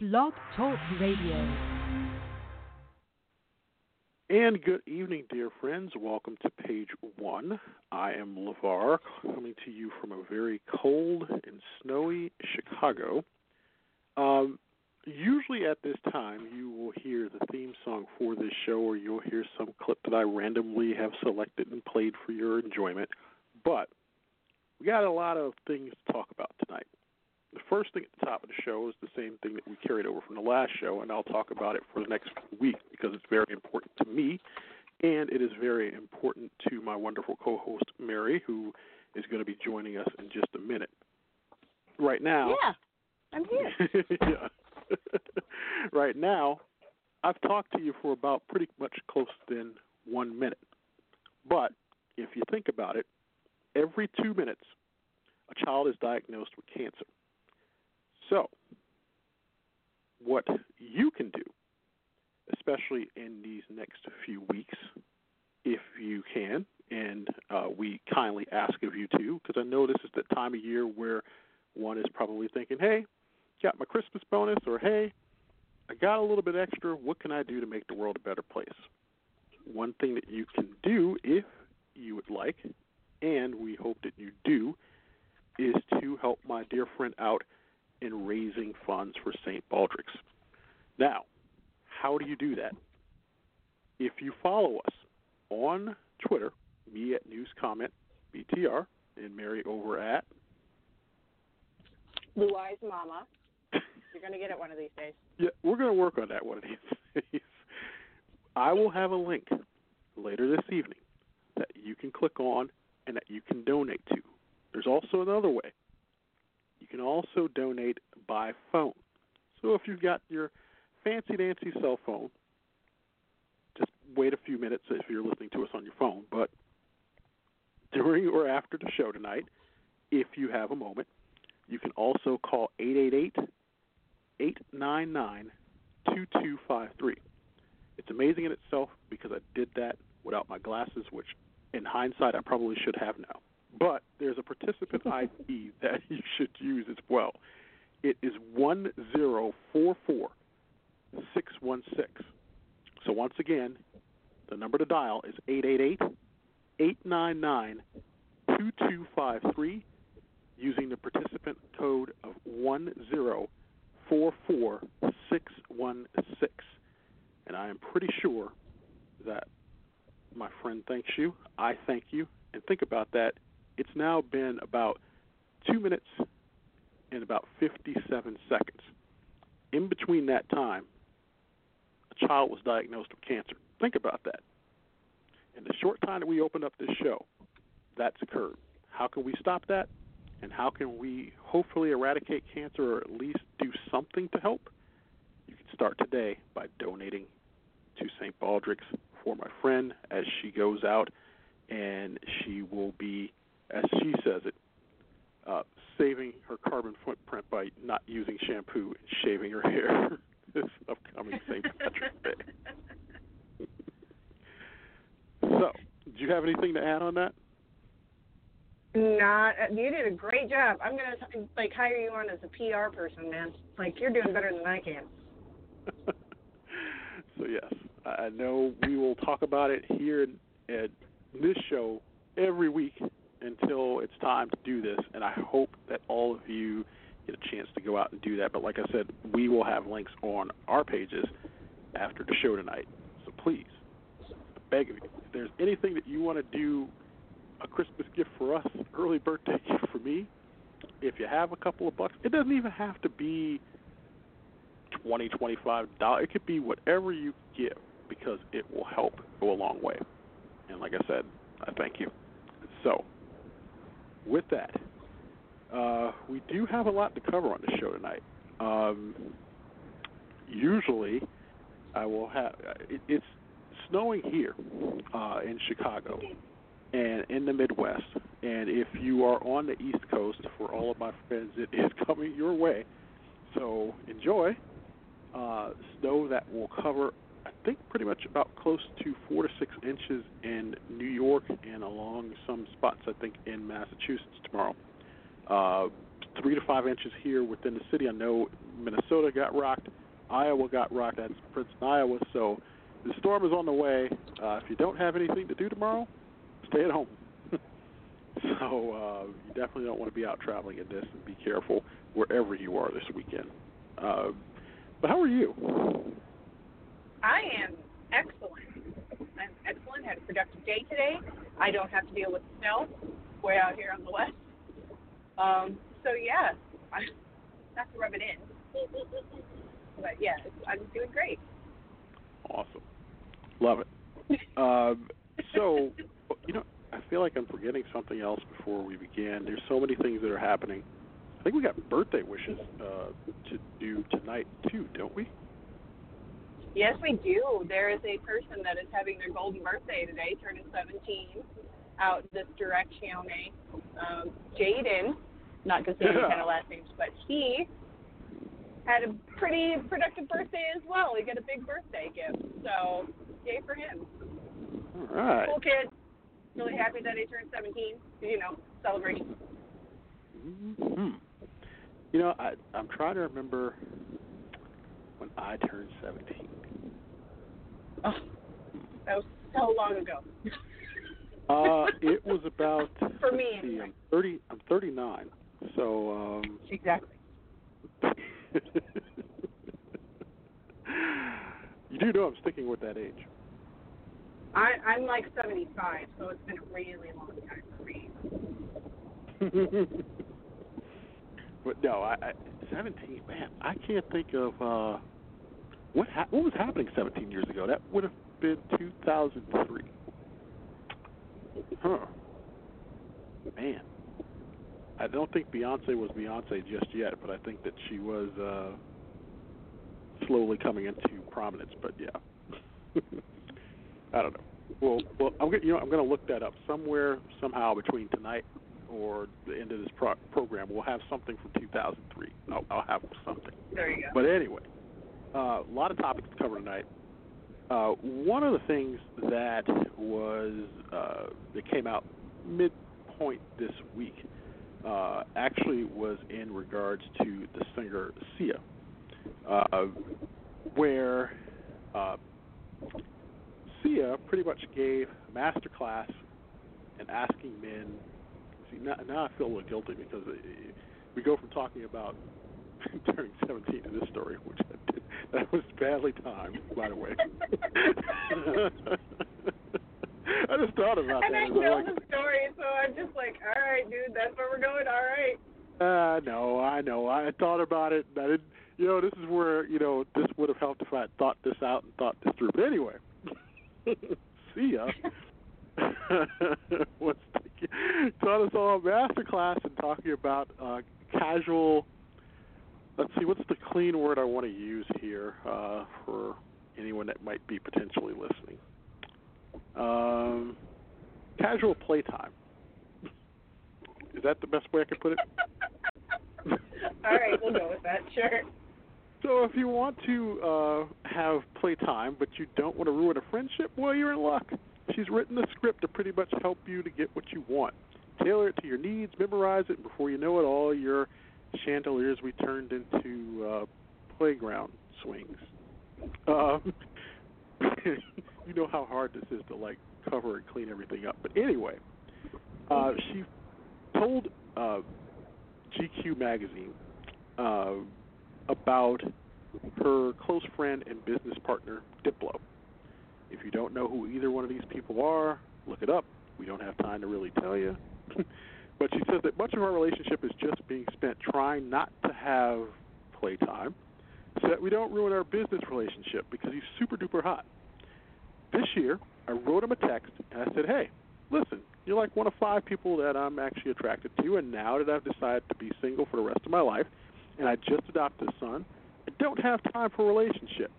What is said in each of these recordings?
Blog Talk Radio. And good evening, dear friends. Welcome to page one. I am LeVar, coming to you from a very cold and snowy Chicago. Um, usually at this time, you will hear the theme song for this show, or you'll hear some clip that I randomly have selected and played for your enjoyment. But we got a lot of things to talk about tonight. The first thing at the top of the show is the same thing that we carried over from the last show, and I'll talk about it for the next week because it's very important to me, and it is very important to my wonderful co-host Mary, who is going to be joining us in just a minute. Right now, yeah, I'm here. yeah. right now, I've talked to you for about pretty much close than one minute. But if you think about it, every two minutes, a child is diagnosed with cancer. So, what you can do, especially in these next few weeks, if you can, and uh, we kindly ask of you to, because I know this is the time of year where one is probably thinking, hey, got my Christmas bonus, or hey, I got a little bit extra. What can I do to make the world a better place? One thing that you can do, if you would like, and we hope that you do, is to help my dear friend out in raising funds for St. Baldrick's. Now, how do you do that? If you follow us on Twitter, me at News Comment BTR, and Mary over at Blue Eyes Mama. You're going to get it one of these days. Yeah, we're going to work on that one of these days. I will have a link later this evening that you can click on and that you can donate to. There's also another way. You can also donate by phone. So if you've got your fancy dancy cell phone, just wait a few minutes if you're listening to us on your phone. But during or after the show tonight, if you have a moment, you can also call 888 899 2253. It's amazing in itself because I did that without my glasses, which in hindsight I probably should have now. But there's a participant ID that you should use as well. It is 1044 616. So once again, the number to dial is 888 899 2253 using the participant code of 1044616. And I am pretty sure that my friend thanks you, I thank you, and think about that. It's now been about two minutes and about 57 seconds. In between that time, a child was diagnosed with cancer. Think about that. In the short time that we opened up this show, that's occurred. How can we stop that? And how can we hopefully eradicate cancer or at least do something to help? You can start today by donating to St. Baldrick's for my friend as she goes out and she will be, as she says it, uh, saving her carbon footprint by not using shampoo and shaving her hair this upcoming St. Patrick's Day. so, do you have anything to add on that? Not you did a great job. I'm gonna like hire you on as a PR person, man. Like you're doing better than I can. so yes, I know we will talk about it here at this show every week until it's time to do this, and I hope that all of you get a chance to go out and do that. But like I said, we will have links on our pages after the show tonight. So please, I beg of you, if there's anything that you want to do a Christmas gift for us, early birthday gift for me. If you have a couple of bucks, it doesn't even have to be twenty, twenty-five dollars. It could be whatever you give because it will help go a long way. And like I said, I thank you. So, with that, uh, we do have a lot to cover on the show tonight. Um, usually, I will have it, it's snowing here uh, in Chicago and in the Midwest. And if you are on the East Coast, for all of my friends, it is coming your way. So enjoy. Uh, snow that will cover, think, pretty much about close to four to six inches in New York and along some spots, I think, in Massachusetts tomorrow. Uh, three to five inches here within the city. I know Minnesota got rocked, Iowa got rocked. That's Princeton, Iowa. So the storm is on the way. Uh, if you don't have anything to do tomorrow, stay at home. so uh, you definitely don't want to be out traveling in this, and be careful wherever you are this weekend. Uh, but how are you? I am excellent. I'm excellent. Had a productive day today. I don't have to deal with snow way out here on the west. Um, so yeah, I, not to rub it in, but yeah, I'm doing great. Awesome, love it. um, so you know, I feel like I'm forgetting something else before we begin. There's so many things that are happening. I think we got birthday wishes uh, to do tonight too, don't we? Yes, we do. There is a person that is having their golden birthday today, turning 17, out this direction. Um, Jaden, not to say any kind of last names, but he had a pretty productive birthday as well. He got a big birthday gift, so yay for him. All right. Cool kid. Really happy that he turned 17. You know, celebration. hmm You know, I, I'm trying to remember when I turned 17. Oh, that was so long ago. Uh, it was about For me, see, anyway. I'm 30. I'm 39. So um, Exactly. you do know I'm sticking with that age. I, I'm like 75, so it's been a really long time for me. but no, I, I 17. Man, I can't think of uh, what ha- what was happening 17 years ago. That would have been 2003. Huh. Man, I don't think Beyonce was Beyonce just yet, but I think that she was uh, slowly coming into prominence. But yeah, I don't know. Well, well, I'm gonna, you know I'm going to look that up somewhere somehow between tonight or the end of this pro- program. We'll have something from 2003. I'll, I'll have something. There you go. But anyway, a lot of topics to cover tonight. Uh, one of the things that was uh, that came out midpoint this week uh, actually was in regards to the singer Sia, uh, where uh, Sia pretty much gave a master class in asking men. See, now, now I feel a little guilty because uh, we go from talking about turning 17 in this story, which I did, that was badly timed, by the way. I just thought about and that. And I'm know like, the story, so I'm just like, all right, dude, that's where we're going. All right. Uh, no, I know. I thought about it. And I didn't. You know, this is where you know this would have helped if I had thought this out and thought this through. But anyway, Sia. thinking, taught us all a master class and talking about uh, casual. Let's see, what's the clean word I want to use here uh, for anyone that might be potentially listening? Um, casual playtime. Is that the best way I could put it? all right, we'll go with that. Sure. So if you want to uh, have playtime, but you don't want to ruin a friendship, well, you're in luck. She's written the script to pretty much help you to get what you want. Tailor it to your needs, memorize it, and before you know it, all your chandeliers we turned into uh, playground swings. Um, you know how hard this is to like cover and clean everything up. But anyway, uh, she told uh, GQ magazine uh, about her close friend and business partner Diplo. If you don't know who either one of these people are, look it up. We don't have time to really tell you. but she says that much of our relationship is just being spent trying not to have playtime so that we don't ruin our business relationship because he's super duper hot. This year, I wrote him a text and I said, hey, listen, you're like one of five people that I'm actually attracted to, and now that I've decided to be single for the rest of my life, and I just adopted a son, I don't have time for a relationship.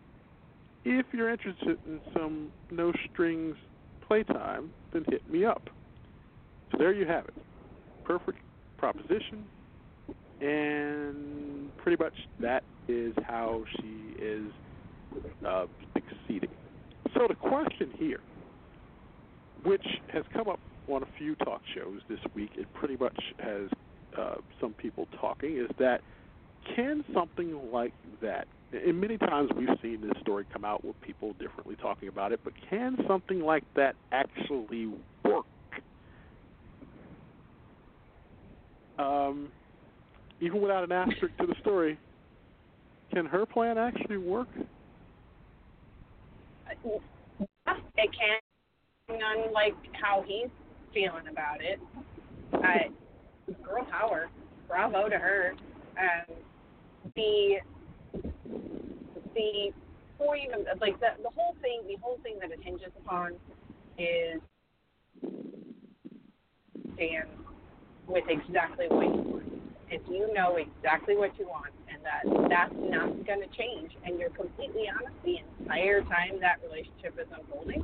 If you're interested in some no strings playtime, then hit me up. So there you have it. Perfect proposition, and pretty much that is how she is uh, succeeding. So the question here, which has come up on a few talk shows this week, it pretty much has uh, some people talking is that can something like that, and many times we've seen this story come out with people differently talking about it, but can something like that actually work? Um, even without an asterisk to the story, can her plan actually work? It can, none like how he's feeling about it. I, girl power, bravo to her. Um, the the point of like the the whole thing, the whole thing that it hinges upon is stand with exactly what you want. If you know exactly what you want and that that's not going to change, and you're completely honest the entire time that relationship is unfolding,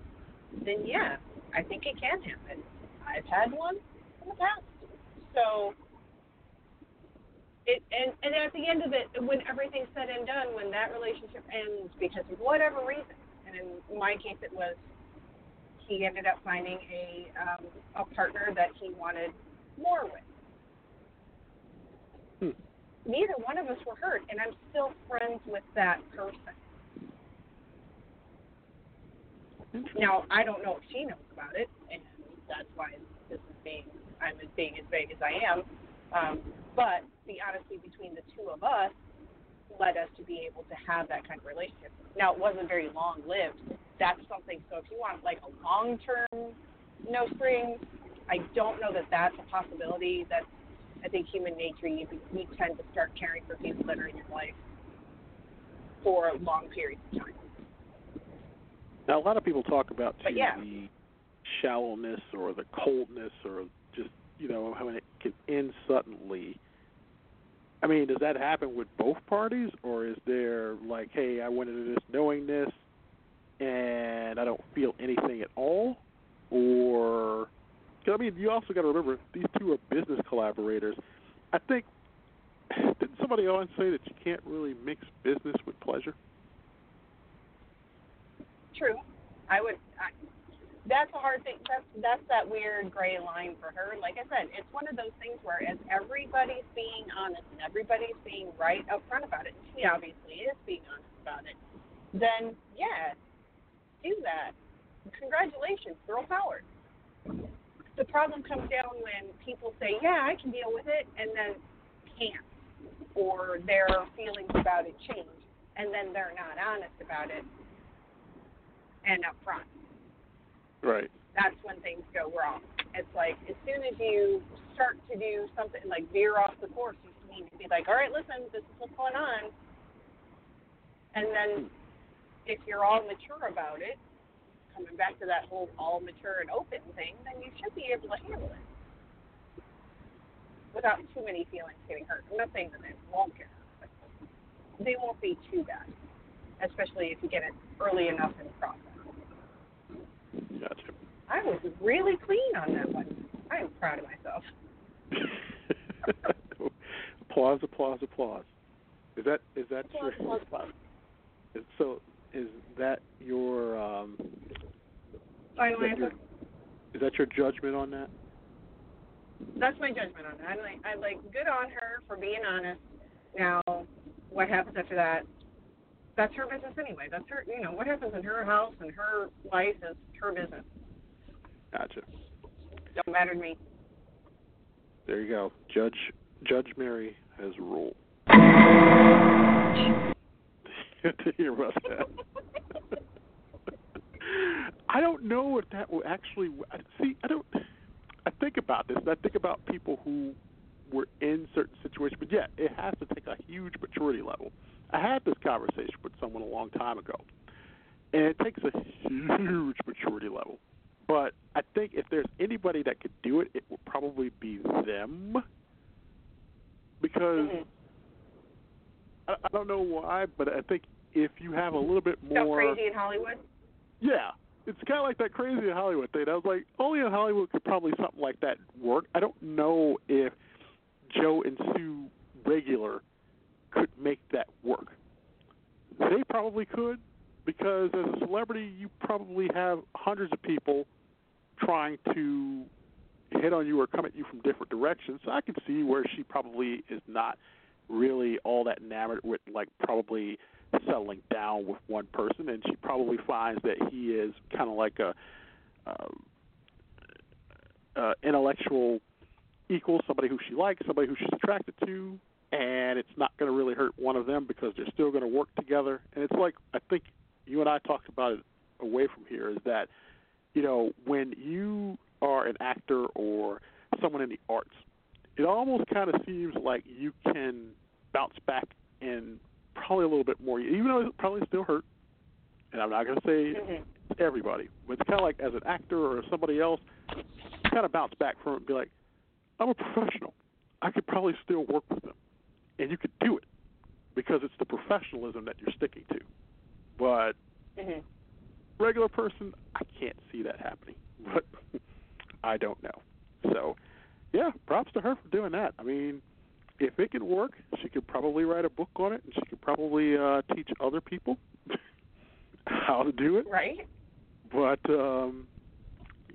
then yeah, I think it can happen. I've had one in the past. So it and and at the end of it, when everything's said and done, when that relationship ends because of whatever reason, and in my case it was he ended up finding a um, a partner that he wanted with. Hmm. Neither one of us were hurt, and I'm still friends with that person. Now I don't know if she knows about it, and that's why this is being I'm as being as vague as I am. Um, but the honesty between the two of us led us to be able to have that kind of relationship. Now it wasn't very long lived. That's something. So if you want like a long term no strings, I don't know that that's a possibility. That's I think human nature. You you tend to start caring for people that are in your life for long periods of time. Now, a lot of people talk about too, yeah. the shallowness or the coldness or just you know how it can end suddenly. I mean, does that happen with both parties, or is there like, hey, I went into this knowing this, and I don't feel anything at all, or? I mean, you also got to remember these two are business collaborators. I think didn't somebody else say that you can't really mix business with pleasure? True. I would. I, that's a hard thing. That's that's that weird gray line for her. Like I said, it's one of those things where as everybody's being honest and everybody's being right up front about it, she obviously is being honest about it. Then yeah, do that. Congratulations, girl power. The problem comes down when people say, "Yeah, I can deal with it," and then can't, or their feelings about it change, and then they're not honest about it and up front Right. that's when things go wrong. It's like as soon as you start to do something like veer off the course, you need to be like, all right, listen, this is what's going on. And then if you're all mature about it, coming back to that whole all mature and open thing, then you should be able to handle it without too many feelings getting hurt. I'm not saying that they won't get hurt, but they won't be too bad, especially if you get it early enough in the process. Gotcha. I was really clean on that one. I am proud of myself. applause, applause, applause. Is that is that Applause, your applause, applause. so is that your um Final is that your, is that your judgment on that? That's my judgment on it. I'm like, I'm like, good on her for being honest. Now, what happens after that? That's her business anyway. That's her. You know, what happens in her house and her life is her business. Gotcha. Don't matter to me. There you go. Judge Judge Mary has ruled. Good to hear about that. I don't know if that will actually see. I don't. I think about this. and I think about people who were in certain situations, but yeah, it has to take a huge maturity level. I had this conversation with someone a long time ago, and it takes a huge maturity level. But I think if there's anybody that could do it, it would probably be them, because Mhm. I, I don't know why, but I think if you have a little bit more. So crazy in Hollywood. yeah, it's kind of like that crazy in Hollywood thing. I was like, only in Hollywood could probably something like that work. I don't know if Joe and Sue regular could make that work. They probably could because as a celebrity, you probably have hundreds of people trying to hit on you or come at you from different directions. So I can see where she probably is not really all that enamored with like probably settling down with one person, and she probably finds that he is kind of like a uh, uh, intellectual equal, somebody who she likes, somebody who she's attracted to, and it's not going to really hurt one of them because they're still going to work together. And it's like I think you and I talked about it away from here is that you know when you are an actor or someone in the arts, it almost kind of seems like you can bounce back and probably a little bit more, even though it probably still hurt. And I'm not going to say Mhm. everybody, but it's kind of like as an actor or somebody else, kind of bounce back from it and be like, I'm a professional. I could probably still work with them, and you could do it because it's the professionalism that you're sticking to. But Mhm. regular person, I can't see that happening. But I don't know. So, yeah, props to her for doing that. I mean, if it could work, she could probably write a book on it, and she could probably uh, teach other people how to do it. Right? But um,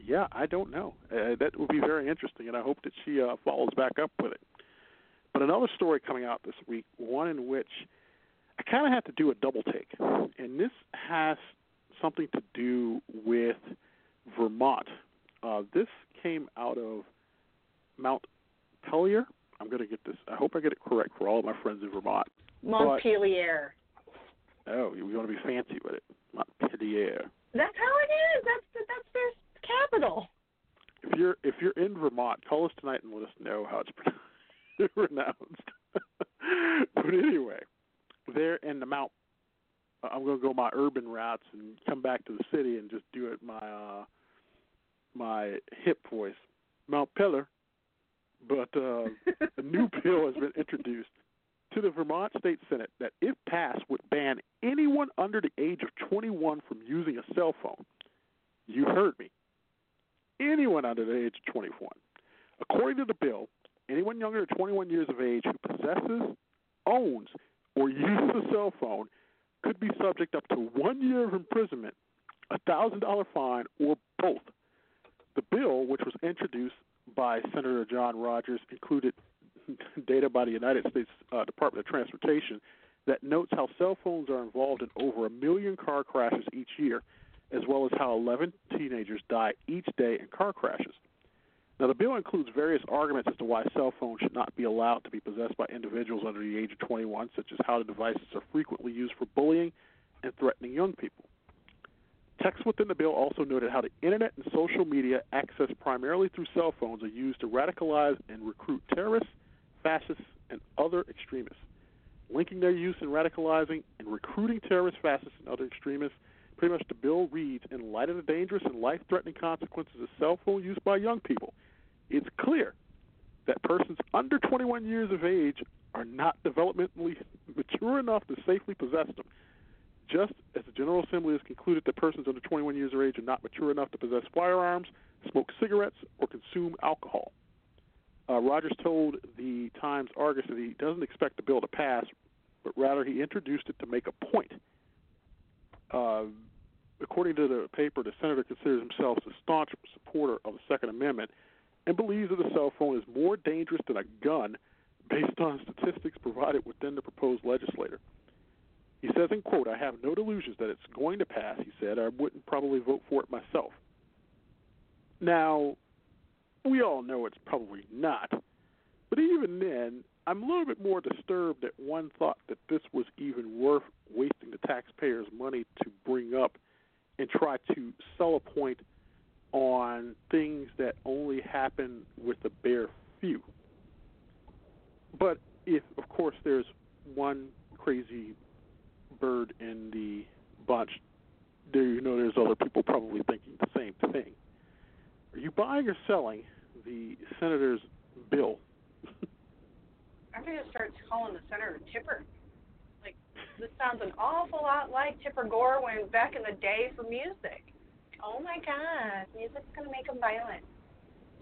yeah, I don't know. Uh, that would be very interesting, and I hope that she uh, follows back up with it. But another story coming out this week, one in which I kind of have to do a double take, and this has something to do with Vermont. Uh, this came out of Mount Pelier. I'm going to get this. I hope I get it correct for all of my friends in Vermont. Montpelier. Oh, you want to be fancy with it? Montpelier. That's how it is. That's the, that's their capital. If you're if you're in Vermont, call us tonight and let us know how it's pronounced. but anyway, there in the Mount, I'm going to go my urban routes and come back to the city and just do it my uh, my hip voice, Mount Pillar. But uh, a new bill has been introduced to the Vermont State Senate that, if passed, would ban anyone under the age of 21 from using a cell phone. You heard me. Anyone under the age of 21. According to the bill, anyone younger than 21 years of age who possesses, owns, or uses a cell phone could be subject up to one year of imprisonment, a thousand dollar fine, or both. The bill, which was introduced by Senator John Rodgers, included data by the United States uh, Department of Transportation that notes how cell phones are involved in over a million car crashes each year, as well as how 11 teenagers die each day in car crashes. Now, the bill includes various arguments as to why cell phones should not be allowed to be possessed by individuals under the age of 21, such as how the devices are frequently used for bullying and threatening young people. Text within the bill also noted how the internet and social media, accessed primarily through cell phones, are used to radicalize and recruit terrorists, fascists, and other extremists. Linking their use in radicalizing and recruiting terrorists, fascists, and other extremists, pretty much the bill reads In light of the dangerous and life threatening consequences of cell phone use by young people, it's clear that persons under 21 years of age are not developmentally mature enough to safely possess them. Just as the General Assembly has concluded that persons under 21 years of age are not mature enough to possess firearms, smoke cigarettes, or consume alcohol. Uh, Rodgers told the Times Argus that he doesn't expect the bill to pass, but rather he introduced it to make a point. Uh, according to the paper, the senator considers himself a staunch supporter of the Second Amendment and believes that a cell phone is more dangerous than a gun based on statistics provided within the proposed legislator. He says, in quote, I have no delusions that it's going to pass, he said. I wouldn't probably vote for it myself. Now, we all know it's probably not. But even then, I'm a little bit more disturbed that one thought that this was even worth wasting the taxpayers' money to bring up and try to sell a point on things that only happen with a bare few. But if, of course, there's one crazy bird in the bunch, there you know there's other people probably thinking the same thing. Are you buying or selling the senator's bill? I'm gonna start calling the senator Tipper. Like this sounds an awful lot like Tipper Gore when back in the day for music. Oh my God, music's gonna make them violent.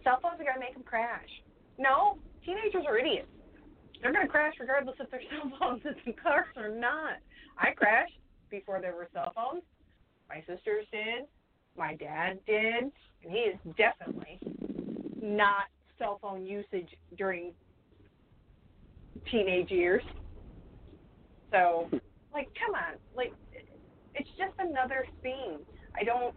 Cell phones are gonna make them crash. No, teenagers are idiots. They're gonna crash regardless if their cell phones in cars or not. I crashed before there were cell phones. My sisters did. My dad did, and he is definitely not cell phone usage during teenage years. So, like, come on, like, it's just another thing. I don't.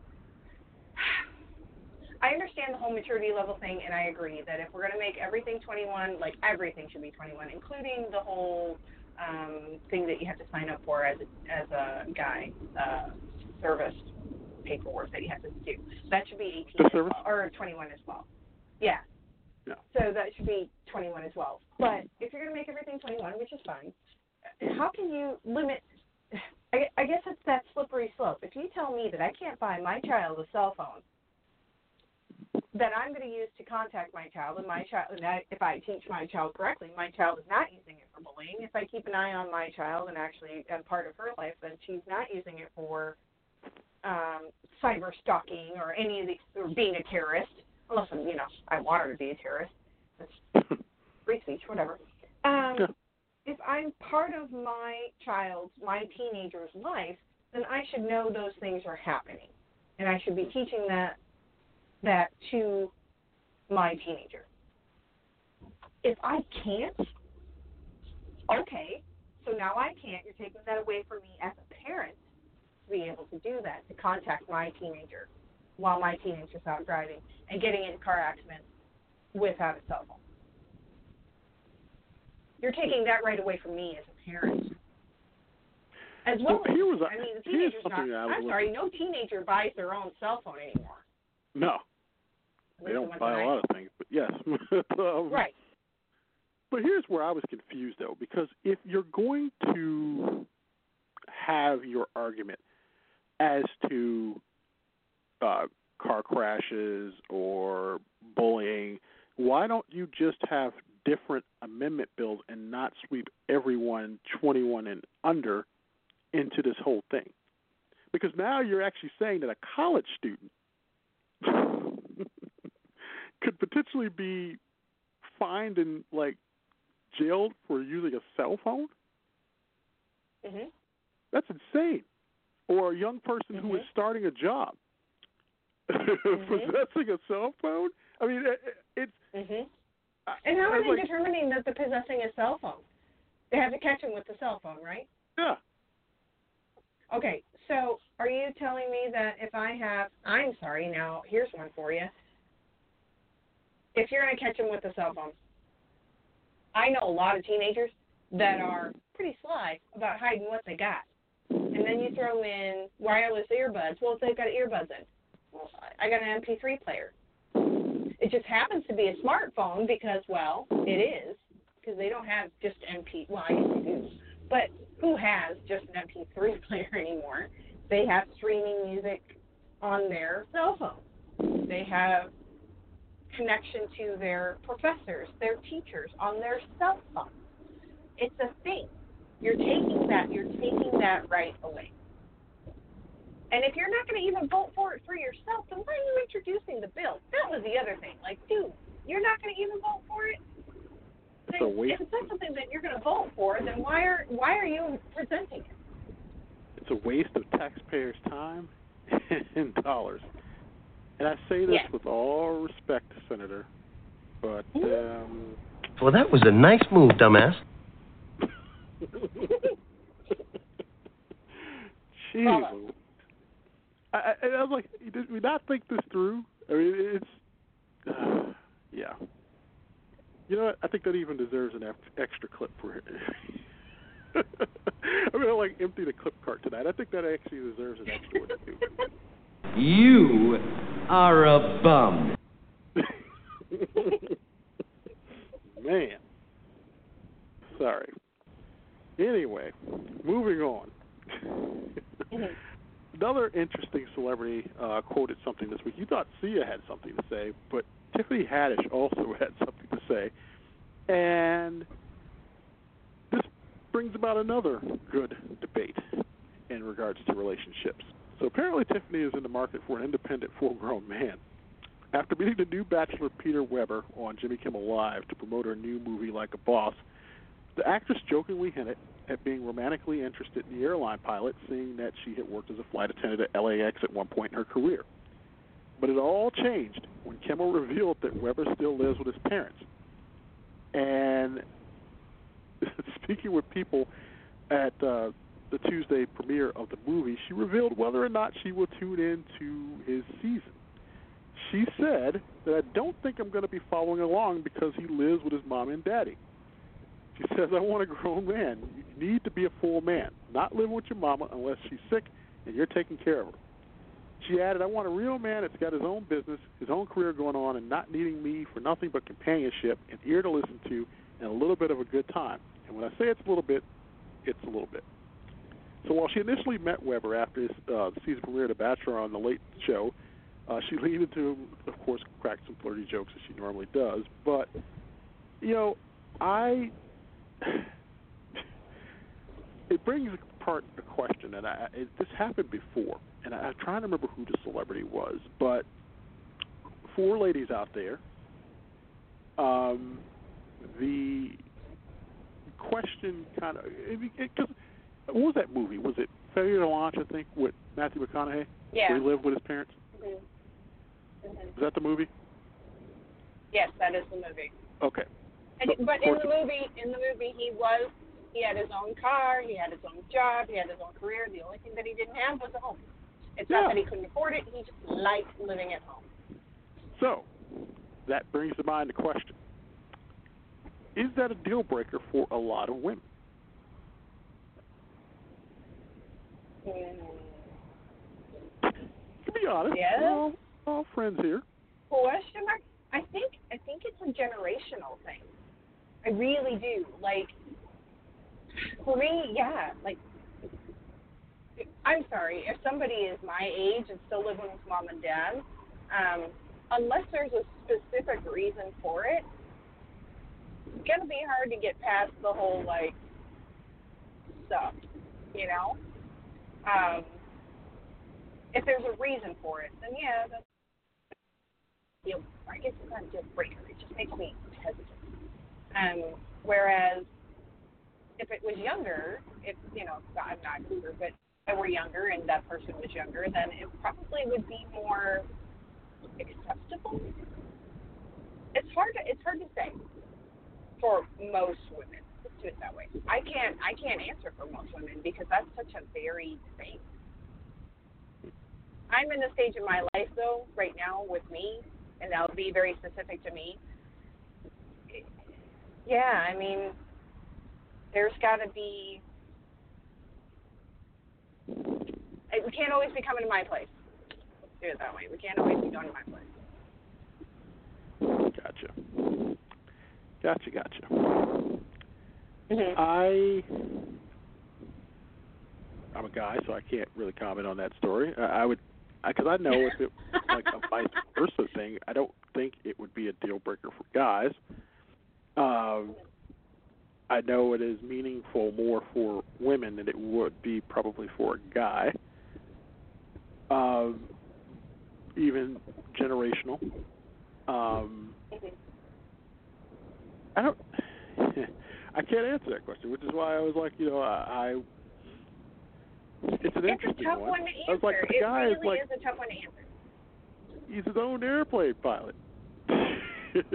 I understand the whole maturity level thing, and I agree that if we're going to make everything 21, like everything should be 21, including the whole um, thing that you have to sign up for as a, as a guy, uh, service paperwork that you have to do. That should be 18 The service? well, or 21 as well. Yeah. Yeah. So that should be 21 as well. But if you're going to make everything 21, which is fine, how can you limit? I, I guess it's that slippery slope. If you tell me that I can't buy my child a cell phone that I'm going to use to contact my child, and my child, and I, if I teach my child correctly, my child is not using it for bullying. If I keep an eye on my child and actually am part of her life, then she's not using it for um, cyber stalking or any of the or being a terrorist. Unless you know I want her to be a terrorist. That's free speech, whatever. Um, Yeah. If I'm part of my child's, my teenager's life, then I should know those things are happening, and I should be teaching that that to my teenager. If I can't, okay, so now I can't. You're taking that away from me as a parent to be able to do that, to contact my teenager while my teenager's out driving and getting in car accidents without a cell phone. You're taking that right away from me as a parent. As well Well, as, a- I mean, the teenager's not, I'm sorry, no teenager buys their own cell phone anymore. No, they don't buy I a lot of things, but yes. um, Right. But here's where I was confused though, because if you're going to have your argument as to uh, car crashes or bullying, why don't you just have different amendment bills and not sweep everyone 21 and under into this whole thing? Because now you're actually saying that a college student could potentially be fined and like jailed for using a cell phone. Mhm. That's insane. Or a young person who is Mhm. starting a job possessing a cell phone. I mean, it, it- it's. Mhm. I- And how are they like, determining that they're possessing a cell phone? They have to catch him with the cell phone, right? Yeah. Okay, so are you telling me that if I have, I'm sorry, now here's one for you. If you're going to catch him with a cell phone, I know a lot of teenagers that are pretty sly about hiding what they got. And then you throw in wireless earbuds. Well, they've got earbuds in, well, I got an MP3 player. It just happens to be a smartphone because, well, it is, because they don't have just MP. Well, I guess they do. But who has just an MP3 player anymore? They have streaming music on their cell phone. They have connection to their professors, their teachers on their cell phone. It's a thing. You're taking that. You're taking that right away. And if you're not going to even vote for it for yourself, then why are you introducing the bill? That was the other thing. Like, dude, you're not going to even vote for it. It's Then a waste. If it's not something that you're going to vote for, then why are why are you presenting it? It's a waste of taxpayers' time and dollars. And I say this Yes. with all respect, Senator, but um, Well, that was a nice move, dumbass. Jeez. Follow. I, I, I was like, did we not think this through? I mean, it's uh, yeah. You know what? I think that even deserves an extra clip for it. I'm gonna like empty the clip cart tonight. I think that actually deserves an extra one too. You are a bum. Man. Sorry. Anyway, moving on. Another interesting celebrity uh, quoted something this week. You thought Sia had something to say, but Tiffany Haddish also had something to say. And this brings about another good debate in regards to relationships. So apparently Tiffany is in the market for an independent full-grown man. After meeting the new bachelor Peter Weber on Jimmy Kimmel Live to promote her new movie Like a Boss, the actress jokingly hinted at being romantically interested in the airline pilot, seeing that she had worked as a flight attendant at LAX at one point in her career. But it all changed when Kimmel revealed that Weber still lives with his parents. And speaking with people at uh, the Tuesday premiere of the movie, she revealed whether or not she will tune in to his season. She said that I don't think I'm going to be following along because he lives with his mom and daddy. She says, I want a grown man. You need to be a full man, not living with your mama unless she's sick and you're taking care of her. She added, I want a real man that's got his own business, his own career going on, and not needing me for nothing but companionship, an ear to listen to, and a little bit of a good time. And when I say it's a little bit, it's a little bit. So while she initially met Weber after his uh, season premiere of The Bachelor on The Late Show, uh, she leaned into, of course, crack some flirty jokes as she normally does. But, you know, I. it brings apart a question, and I, it, this happened before, and I, I'm trying to remember who the celebrity was, but for ladies out there. Um, the question kind of because what was that movie? Was it Failure to Launch? I think with Matthew McConaughey. Yeah. Where he lived with his parents. Mhm. Mhm. Is that the movie? Yes, that is the movie. Okay. And, So, but in the movie, in the movie, he was he had his own car, he had his own job, he had his own career. The only thing that he didn't have was a home. It's Yeah. not that he couldn't afford it; he just liked living at home. So that brings to mind the question: Is that a deal breaker for a lot of women? Mm. To be honest, Yes. we're all, all friends here. Question mark? I think I think it's a generational thing. I really do. Like for me, yeah. Like I'm sorry if somebody is my age and still living with mom and dad, um, unless there's a specific reason for it, it's gonna be hard to get past the whole like stuff, you know. Um, if there's a reason for it, then yeah, that's deal. I guess it's not a deal breaker. It just makes me hesitant. Um, whereas if it was younger, if you know, I'm not cougar, but if I were younger and that person was younger, then it probably would be more acceptable. It's hard to it's hard to say for most women. Let's it that way. I can't I can't answer for most women because that's such a varied thing. I'm in the stage of my life though, right now with me, and that'll be very specific to me. Yeah, I mean, there's got to be. We can't always be coming to my place. Let's do it that way. We can't always be going to my place. Gotcha. Gotcha. Gotcha. Mm-hmm. I I'm a guy, so I can't really comment on that story. I, I would, because I, know if it was like a vice versa thing, I don't think it would be a deal breaker for guys. Um, I know it is meaningful more for women than it would be probably for a guy. Um, even generational. Um, I don't. I can't answer that question, which is why I was like, you know, I. I it's an It's a interesting tough one. one to answer. I was like, the it guy really is like, is a tough one to answer. he's his own airplane pilot.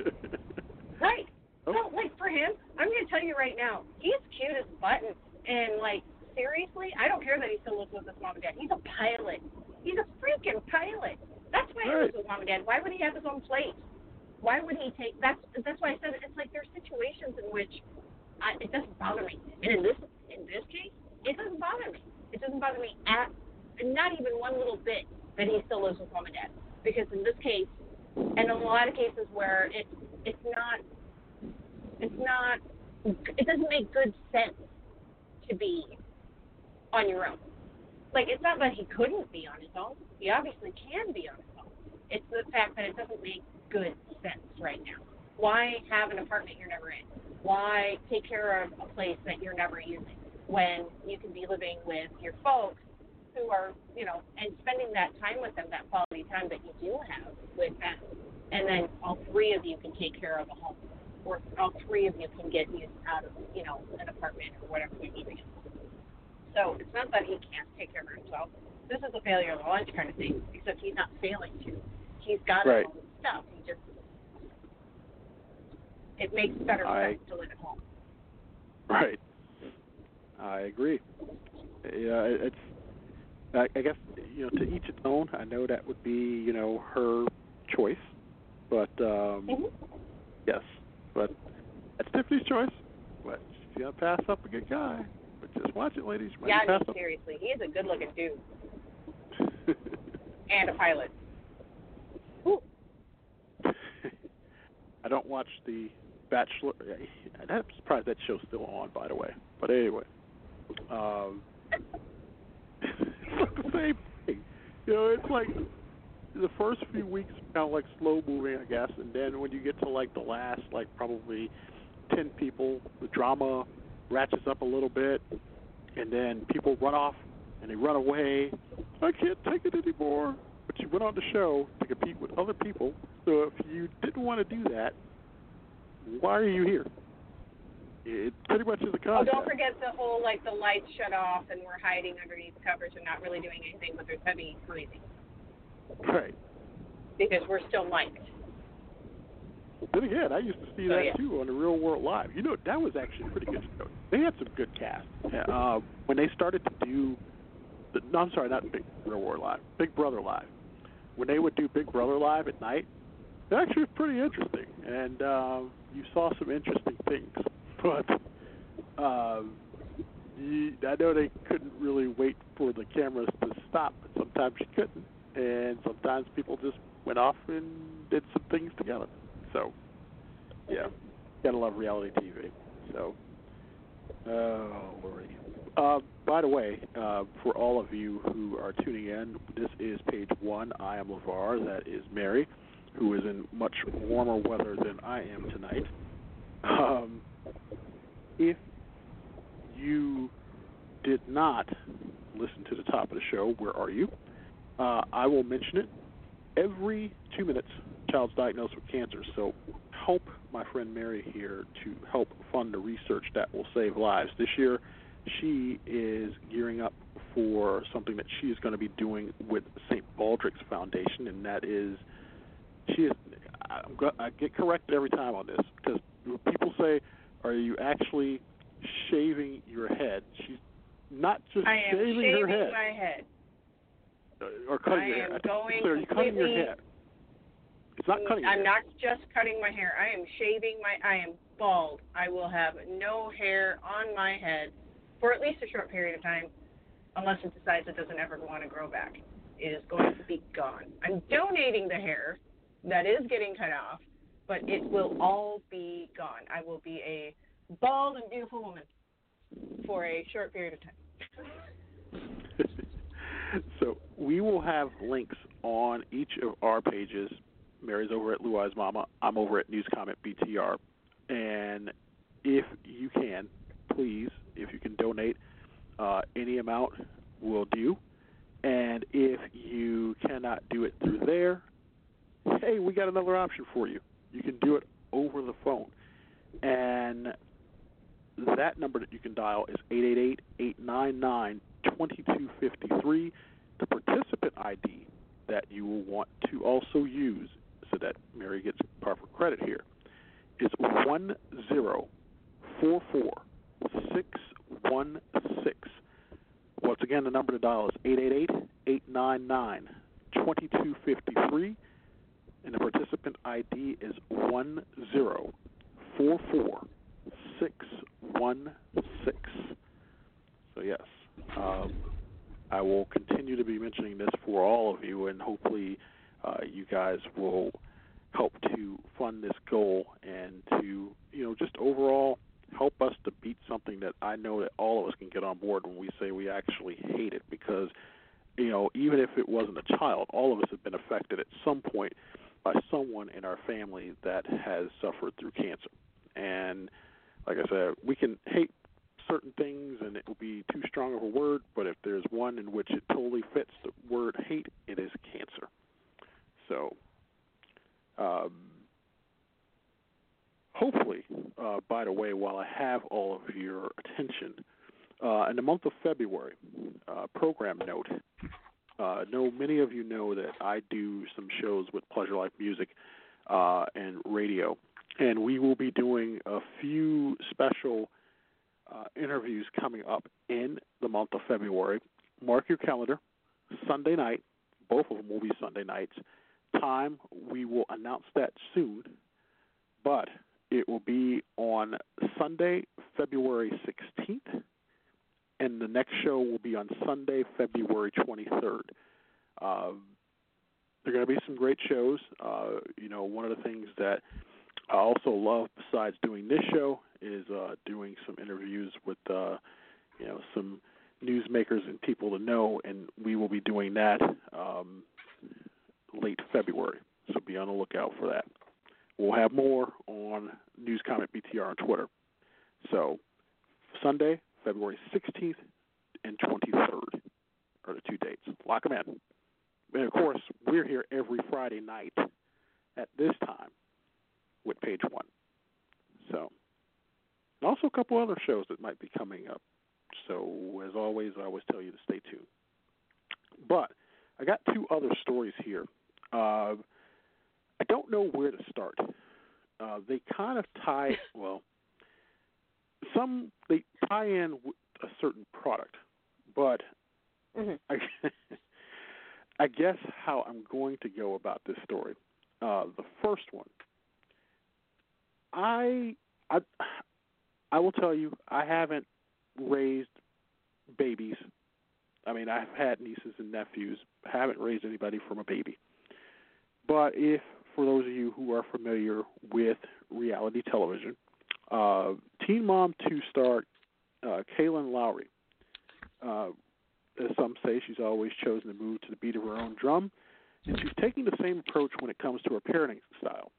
Right. Oh. So, like for him, I'm gonna tell you right now, he's cute as buttons. And like seriously, I don't care that he still lives with his mom and dad. He's a pilot. He's a freaking pilot. That's why he Right. lives with mom and dad. Why would he have his own plate? Why would he take? That's that's why I said it's like there's situations in which I, it doesn't bother me. And in this in this case, it doesn't bother me. It doesn't bother me at not even one little bit that he still lives with mom and dad. Because in this case, and in a lot of cases where it it's not it's not it doesn't make good sense to be on your own. Like it's not that he couldn't be on his own. He obviously can be on his own. It's the fact that it doesn't make good sense right now. Why have an apartment you're never in? Why take care of a place that you're never using when you can be living with your folks who are, you know, and spending that time with them, that quality time that you do have with them, and then all three of you can take care of a home, or all three of you can get used out of, you know, an apartment or whatever you're living in. So it's not that he can't take care of himself. This is a failure of the lunch kind of thing, except he's not failing to. he's got Right. his own stuff. He just it makes better I- sense to live at home. Right. I agree. Yeah, it's. I, I guess you know, to each its own. I know that would be you know her choice, but um Mhm. yes, but that's Tiffany's choice. But she's gonna pass up a good guy. But just watch it, ladies. Yeah, mean seriously, he is a good-looking dude and a pilot. Ooh. I don't watch the Bachelor. I'm surprised that show's still on, by the way. But anyway, um, it's like the same thing. You know, it's like the first few weeks kind of like slow moving, I guess, and then when you get to like the last, like probably ten people, the drama ratchets up a little bit, and then people run off and they run away. I can't take it anymore. But you went on the show to compete with other people, so if you didn't want to do that, why are you here? It pretty much is a Oh, don't forget the whole like the lights shut off and we're hiding underneath covers and not really doing anything, but there's heavy breathing Right. because we're still liked. Then again, I used to see Oh, that yeah. too on the Real World Live. You know, that was actually a pretty good show. They had some good cast. Uh, when they started to do, the, no, I'm sorry, not Big Real World Live, Big Brother Live. When they would do Big Brother Live at night, actually was pretty interesting, and um, you saw some interesting things. But um, you, I know they couldn't really wait for the cameras to stop, but sometimes you couldn't, and sometimes people just went off and did some things together. So, yeah, gotta love reality TV. So, oh, Lordy. Uh, by the way, uh, for all of you who are tuning in, this is page one. I am LeVar. That is Mary, who is in much warmer weather than I am tonight. Um, if you did not listen to the top of the show, where are you? Uh, I will mention it every two minutes. Child's diagnosed with cancer, so help my friend Mary here to help fund the research that will save lives. This year, she is gearing up for something that she is going to be doing with St. Baldrick's Foundation, and that is she is. I'm I get corrected every time on this because people say, "Are you actually shaving your head?" She's not just I am shaving, shaving her head my head. or cutting I your hair. am I think going say, are you cutting your hair? It's not cutting your I'm not just cutting my hair. I am shaving my. I am bald. I will have no hair on my head for at least a short period of time, unless it decides it doesn't ever want to grow back. It is going to be gone. I'm donating the hair that is getting cut off, but it will all be gone. I will be a bald and beautiful woman for a short period of time. so we will have links on each of our pages. Mary's over at Blue Mama. I'm over at News Comment BTR. And if you can, please, if you can donate, uh, any amount will do. And if you cannot do it through there, hey, we got another option for you. You can do it over the phone. And that number that you can dial is 888-899-2253. The participant ID that you will want to also use so that Mary gets proper credit here is 1044-616. Once again, the number to dial is 888-899-2253 and the participant ID is 1044-616. So yes, um, I will continue to be mentioning this for all of you, and hopefully uh, you guys will help to fund this goal and to you know just overall help us to beat something that I know that all of us can get on board when we say we actually hate it because you know even if it wasn't a child, all of us have been affected at some point by someone in our family that has suffered through cancer. And like I said, we can hate certain things and it will be too strong of a word, but if there's one in which it totally fits the word hate, it is cancer. So, um, hopefully, uh, by the way, while I have all of your attention, uh, in the month of February, uh, program note, Uh, know many of you know that I do some shows with Pleasure Life Music uh, and radio, and we will be doing a few special uh, interviews coming up in the month of February. Mark your calendar. Sunday night, both of them will be Sunday nights. Time we will announce that soon, but it will be on Sunday, February 16th, and the next show will be on Sunday, February 23rd. Uh, there are going to be some great shows. Uh, you know, one of the things that I also love besides doing this show is uh, doing some interviews with uh, you know some newsmakers and people to know, and we will be doing that um, late February. So be on the lookout for that. We'll have more on News Comment BTR on Twitter. So Sunday, February 16th and 23rd are the two dates. Lock them in. And of course, we're here every Friday night at this time with Page One. So, and also a couple other shows that might be coming up. So, as always, I always tell you to stay tuned. But I got two other stories here. Uh, I don't know where to start. Uh, they kind of tie, well, some they tie in a certain product, but Mm-hmm. I, I guess how I'm going to go about this story. Uh, the first one, I, I, I will tell you, I haven't raised babies. I mean, I've had nieces and nephews. Haven't raised anybody from a baby. But if, for those of you who are familiar with reality television, uh, Teen Mom 2 star uh, Kailyn Lowry, uh, as some say, she's always chosen to move to the beat of her own drum, and she's taking the same approach when it comes to her parenting style.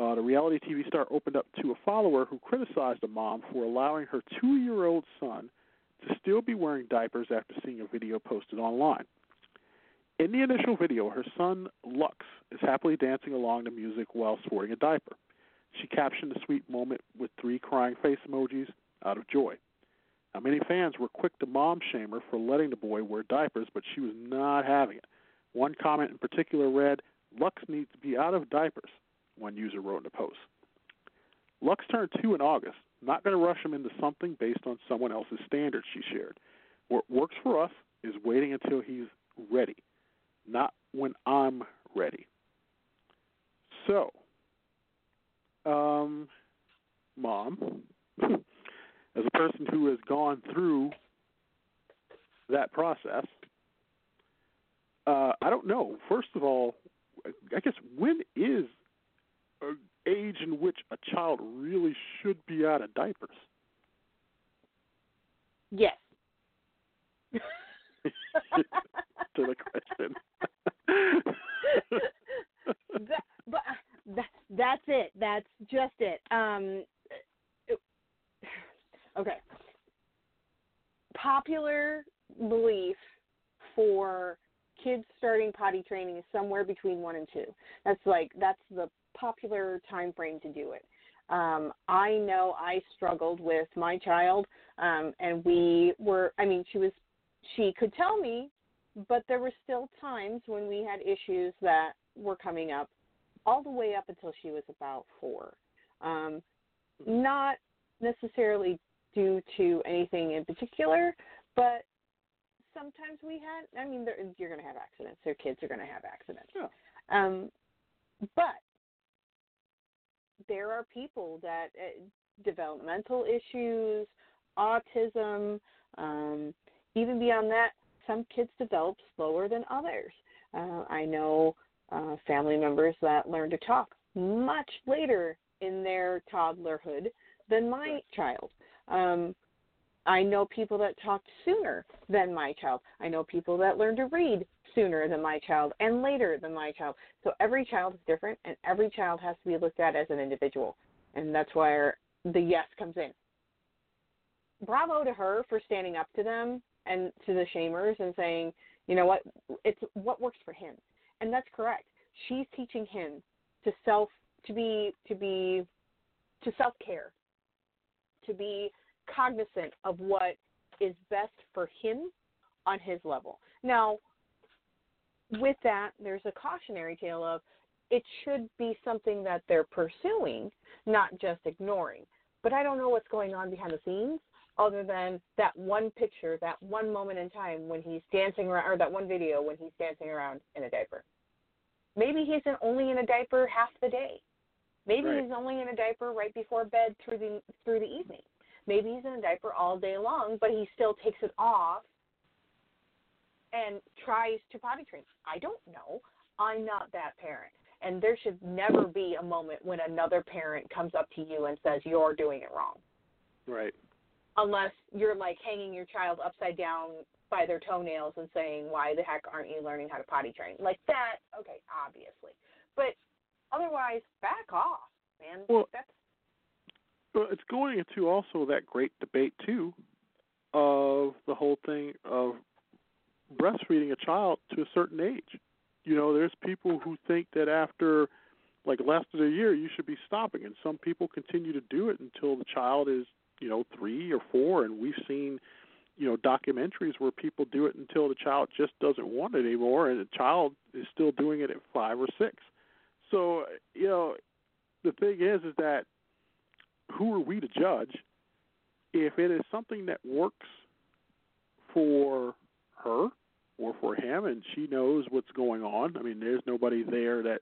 Uh, the reality TV star opened up to a follower who criticized a mom for allowing her two year old son to still be wearing diapers after seeing a video posted online. In the initial video, her son Lux is happily dancing along to music while sporting a diaper. She captioned the sweet moment with three crying face emojis out of joy. Now, many fans were quick to mom shame her for letting the boy wear diapers, but she was not having it. One comment in particular read, Lux needs to be out of diapers, one user wrote in a post. Lux turned two in August. Not going to rush him into something based on someone else's standards, she shared. What works for us is waiting until he's ready, not when I'm ready. So, um, mom, as a person who has gone through that process, uh, I don't know. First of all, I guess when is an age in which a child really should be out of diapers? Yes. to the question. that, but that, that's it. That's just it. Um, okay. Popular belief for kids starting potty training is somewhere between one and two. That's like that's the popular time frame to do it. Um, I know I struggled with my child, um, and we were. I mean, she was. She could tell me, but there were still times when we had issues that were coming up, all the way up until she was about four. Um, not necessarily due to anything in particular, but sometimes we had. I mean, there, you're going to have accidents. Their kids are going to have accidents. Yeah. Um, but there are people that uh, developmental issues, autism, um, even beyond that, some kids develop slower than others. Uh, I know uh, family members that learn to talk much later in their toddlerhood than my child. Um, I know people that talked sooner than my child. I know people that learn to read sooner than my child and later than my child. So every child is different, and every child has to be looked at as an individual. And that's where the yes comes in. Bravo to her for standing up to them and to the shamers and saying, you know what, it's what works for him. And that's correct. She's teaching him to self to be to be to self care, to be cognizant of what is best for him on his level. Now, with that, there's a cautionary tale of it should be something that they're pursuing, not just ignoring. But I don't know what's going on behind the scenes other than that one picture, that one moment in time when he's dancing around, or that one video when he's dancing around in a diaper. Maybe he's only in a diaper half the day. Maybe Right. he's only in a diaper right before bed through the through the evening. Maybe he's in a diaper all day long, but he still takes it off and tries to potty train. I don't know. I'm not that parent. And there should never be a moment when another parent comes up to you and says you're doing it wrong. Right. Unless you're like hanging your child upside down by their toenails and saying, "Why the heck aren't you learning how to potty train?" Like that, okay, obviously. But otherwise, back off, man. Well, That's Well, it's going into also that great debate too of the whole thing of breastfeeding a child to a certain age. You know, there's people who think that after like less than a year you should be stopping and some people continue to do it until the child is, you know, 3 or 4 and we've seen you know documentaries where people do it until the child just doesn't want it anymore and the child is still doing it at 5 or 6. So, you know, the thing is is that who are we to judge if it is something that works for her or for him and she knows what's going on? I mean there's nobody there that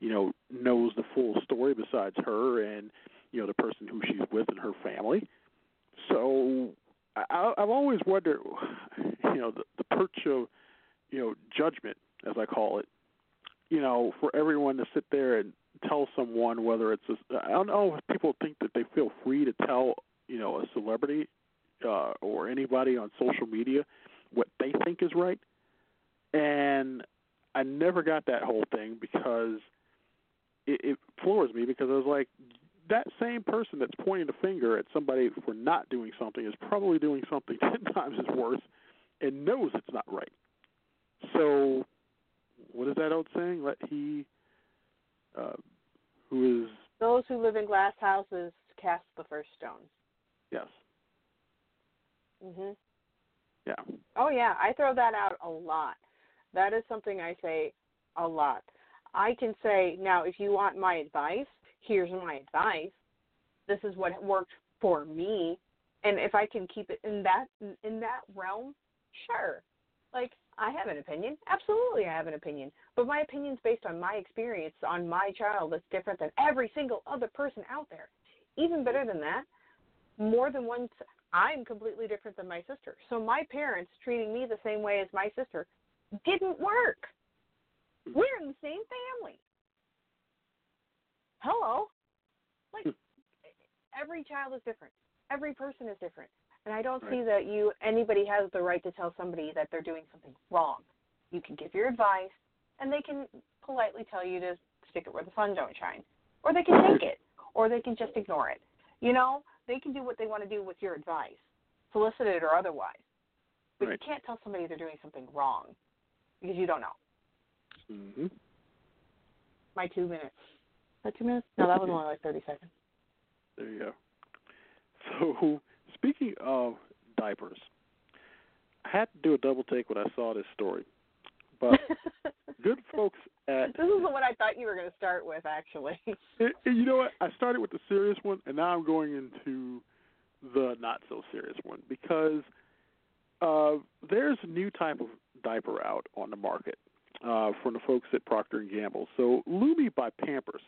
you know knows the full story besides her and you know the person who she's with and her family. So i i've always wondered you know the, the perch of you know judgment as i call it you know for everyone to sit there and tell someone whether it's a, I don't know if people think that they feel free to tell you know a celebrity uh, or anybody on social media what they think is right, and I never got that whole thing because it, it floors me because I was like that same person that's pointing the finger at somebody for not doing something is probably doing something ten times as worse and knows it's not right. So, what is that old saying? Let he uh, who is those who live in glass houses cast the first stone. yes, Mhm. yeah, Oh yeah, I throw that out a lot. That is something I say a lot. I can say now if you want my advice, here's my advice. This is what worked for me, and if I can keep it in that in that realm, sure. Like I have an opinion. Absolutely, I have an opinion. But my opinion's based on my experience on my child that's different than every single other person out there. Even better than that, more than once I'm completely different than my sister. So my parents treating me the same way as my sister didn't work. We're in the same family. Hello. Like hmm. every child is different. Every person is different. And I don't see that you anybody has the right to tell somebody that they're doing something wrong. You can give your advice and they can politely tell you to stick it where the sun don't shine. Or they can take it. Or they can just ignore it. You know, they can do what they want to do with your advice, solicited or otherwise. But you can't tell somebody they're doing something wrong because you don't know. hmm My two minutes. That two minutes? No, that was only like thirty seconds. There you go. So, speaking of diapers, I had to do a double take when I saw this story. But good folks at this is what I thought you were going to start with, actually. it, you know what? I started with the serious one, and now I'm going into the not so serious one because uh, there's a new type of diaper out on the market uh, from the folks at Procter and Gamble. So Lumi by Pampers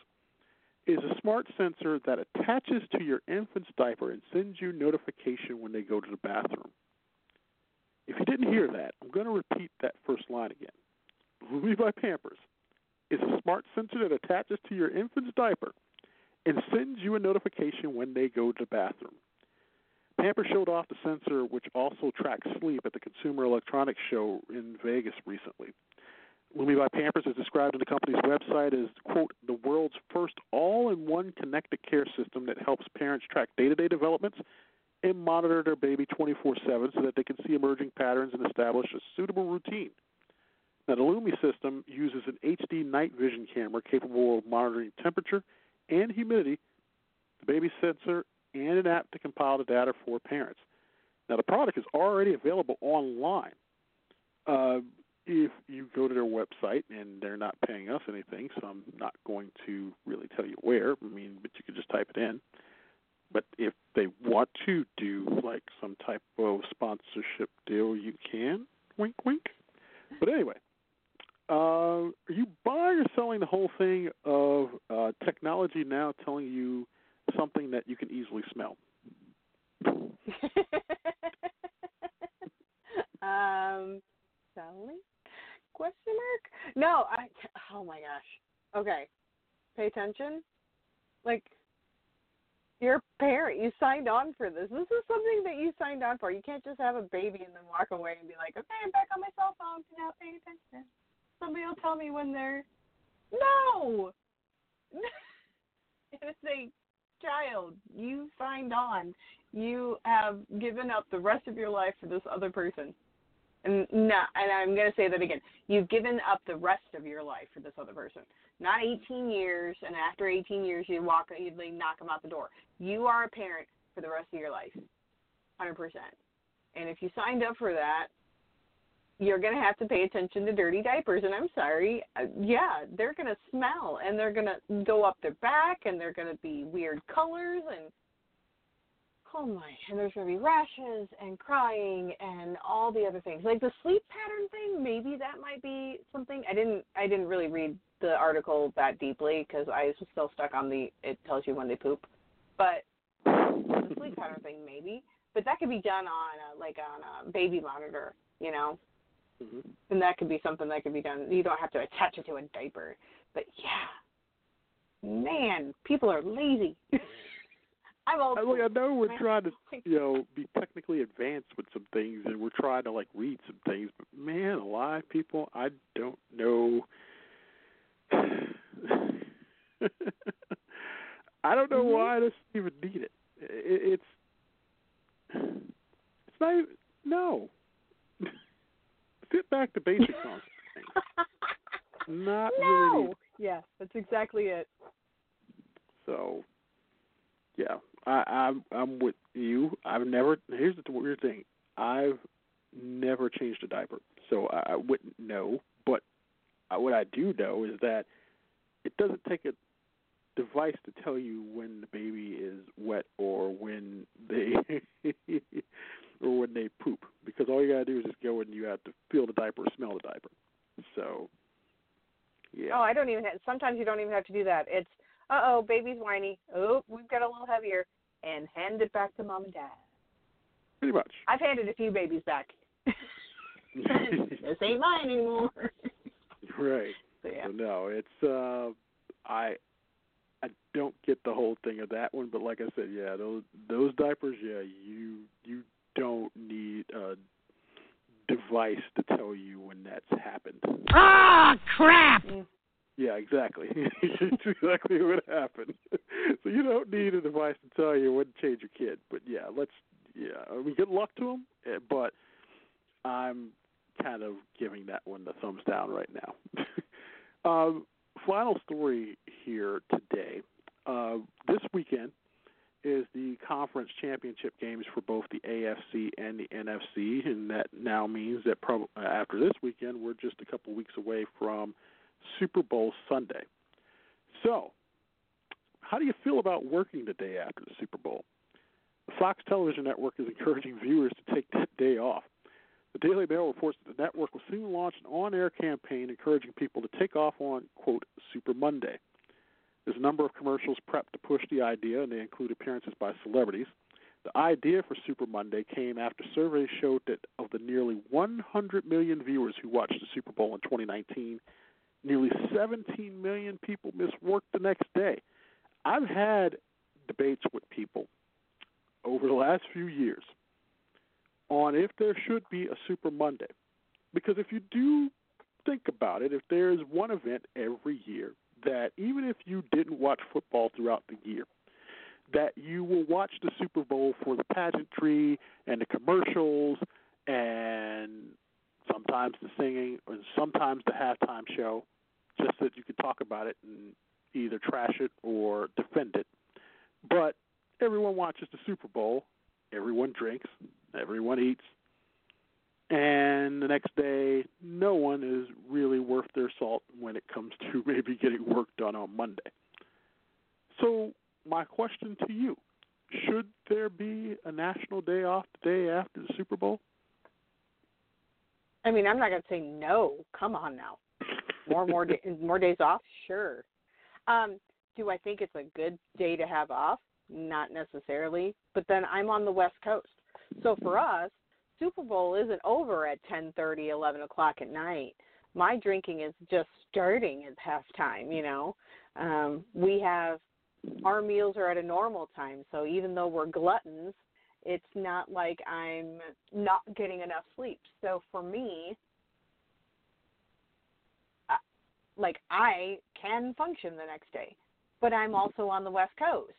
is a smart sensor that attaches to your infant's diaper and sends you notification when they go to the bathroom. If you didn't hear that, I'm going to repeat that first line again. By Pampers is a smart sensor that attaches to your infant's diaper and sends you a notification when they go to the bathroom. Pampers showed off the sensor, which also tracks sleep, at the Consumer Electronics Show in Vegas recently. Lumi by Pampers is described on the company's website as, quote, the world's first all in one connected care system that helps parents track day to day developments and monitor their baby 24 7 so that they can see emerging patterns and establish a suitable routine. Now, the Lumi system uses an HD night vision camera capable of monitoring temperature and humidity, the baby sensor, and an app to compile the data for parents. Now, the product is already available online. Uh, if you go to their website and they're not paying us anything, so I'm not going to really tell you where. I mean, but you could just type it in. But if they want to do like some type of sponsorship deal, you can. Wink, wink. But anyway, uh, are you buying or selling the whole thing of uh, technology now telling you something that you can easily smell? um, Sally? Question mark? No, I. Oh my gosh. Okay, pay attention. Like, you're parent. You signed on for this. This is something that you signed on for. You can't just have a baby and then walk away and be like, okay, I'm back on my cell phone. Now paying attention. Somebody will tell me when they're. No. it's a child. You signed on. You have given up the rest of your life for this other person. No, and I'm going to say that again. You've given up the rest of your life for this other person. Not 18 years, and after 18 years, you walk, you knock them out the door. You are a parent for the rest of your life, 100%. And if you signed up for that, you're going to have to pay attention to dirty diapers. And I'm sorry, uh, yeah, they're going to smell, and they're going to go up their back, and they're going to be weird colors, and oh my, and there's going to be rashes and crying and all the other things. Like the sleep pattern thing, maybe that might be something. I didn't I didn't really read the article that deeply because I was still stuck on the it tells you when they poop. But the sleep pattern thing maybe, but that could be done on a, like on a baby monitor, you know. Mm-hmm. And that could be something that could be done. You don't have to attach it to a diaper. But yeah. Man, people are lazy. I'm old. I, look, I know we're trying to, you know, be technically advanced with some things, and we're trying to like read some things. But man, a lot of people, I don't know. I don't know Mhm. why this even need it. it. It's it's not even no. Sit back to basic things. Not really. no. needed. Yeah, that's exactly it. So, yeah, I, I'm I'm with you. I've never. Here's the weird thing. I've never changed a diaper, so I, I wouldn't know. But I, what I do know is that it doesn't take a device to tell you when the baby is wet or when they or when they poop, because all you gotta do is just go and you have to feel the diaper, smell the diaper. So, yeah. Oh, I don't even have, sometimes you don't even have to do that. It's uh oh, baby's whiny. Oh, we've got a little heavier and hand it back to mom and dad. pretty much. I've handed a few babies back. this ain't mine anymore. right. So yeah. So no, it's uh I I don't get the whole thing of that one, but like I said, yeah, those those diapers, yeah, you you don't need a device to tell you when that's happened. Ah, crap! Yeah, exactly. it's exactly what happened. so you don't need a device to tell you when to change your kid. But yeah, let's yeah, I mean good luck to them, eh, but I'm kind of giving that one the thumbs down right now. um, final story here today. Uh, this weekend is the conference championship games for both the AFC and the NFC, and that now means that prob- after this weekend, we're just a couple weeks away from Super Bowl Sunday. So, how do you feel about working the day after the Super Bowl? The Fox Television Network is encouraging viewers to take that day off. The Daily Mail reports that the network will soon launch an on air campaign encouraging people to take off on, quote, Super Monday. There's a number of commercials prepped to push the idea, and they include appearances by celebrities. The idea for Super Monday came after surveys showed that of the nearly 100 million viewers who watched the Super Bowl in 2019, nearly 17 million people miss work the next day. I've had debates with people over the last few years on if there should be a Super Monday. Because if you do think about it, if there's one event every year that even if you didn't watch football throughout the year, that you will watch the Super Bowl for the pageantry and the commercials and sometimes the singing and sometimes the halftime show, just so that you can talk about it and either trash it or defend it. But everyone watches the Super Bowl, everyone drinks, everyone eats, and the next day, no one is really worth their salt when it comes to maybe getting work done on Monday. So, my question to you should there be a national day off the day after the Super Bowl? I mean, I'm not going to say no. Come on now. More more da- more days off? Sure. Um, do I think it's a good day to have off? Not necessarily. But then I'm on the West Coast. So for us, Super Bowl isn't over at 10:30, 11 o'clock at night. My drinking is just starting at halftime. You know, um, we have our meals are at a normal time. So even though we're gluttons, it's not like I'm not getting enough sleep. So for me, I- like I can function the next day, but I'm mm-hmm. also on the West Coast.